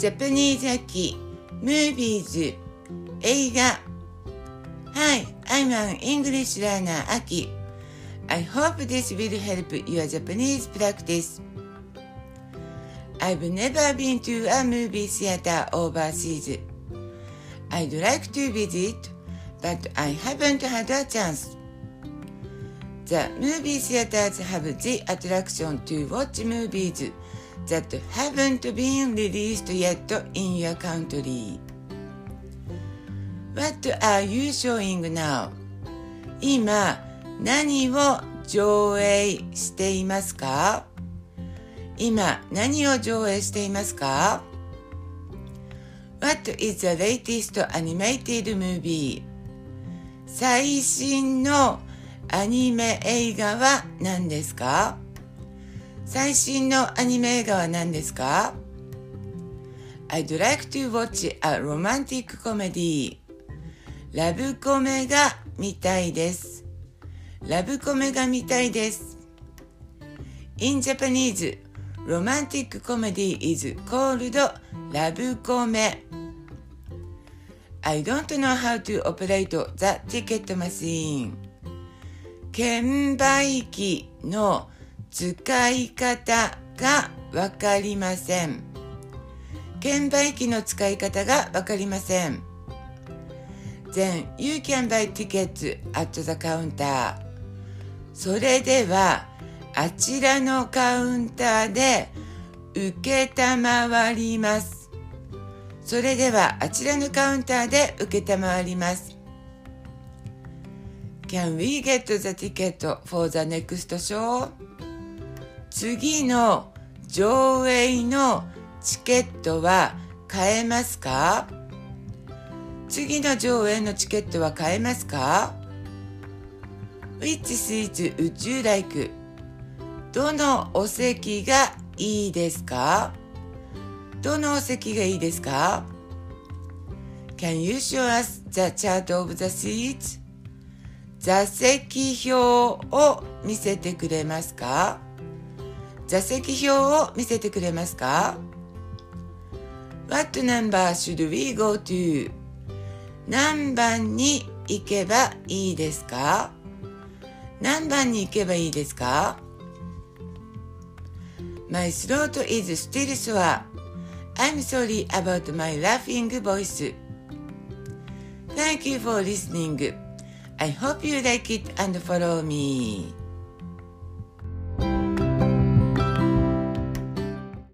ジャパニーズ秋、ムービーズ、映画。Hi, I'm an English learner, Aki. I hope this will help your Japanese practice. I've never been to a movie theater overseas. I'd like to visit, but I haven't had a chance. The movie theaters have the attraction to watch movies that haven't been released yet in your country. What are you showing now? 今何を上映していますか今何を上映していますか ?What is the latest animated movie? 最新のアニメ映画は何ですか最新のアニメ映画は何ですか ?I'd like to watch a romantic comedy. ラブコメが見たいです。ラブコメが見たいです。In Japanese, romantic comedy is called ラブコメ。I don't know how to operate the ticket machine. 券売機の使い方がわかりません。券売機の使い方がわかりません。Then you can buy tickets at the counter. それではあちらのカウンターで受けたまわります。それではあちらのカウンターで受けたまわります。Can we get the ticket for the next show? 次の上映のチケットは買えますか？次の上映のチケットは買えますか ?Which seat would you like? どのお席がいいですか？どのお席がいいですか ?Can you show us the chart of the seats? 座席表を見せてくれますか？座席表を見せてくれますか ?What number should we go to? 何番に行けばいいですか何番に行けばいいですか ?My throat is still sore. I'm sorry about my laughing voice. Thank you for listening. I hope you like it and follow me.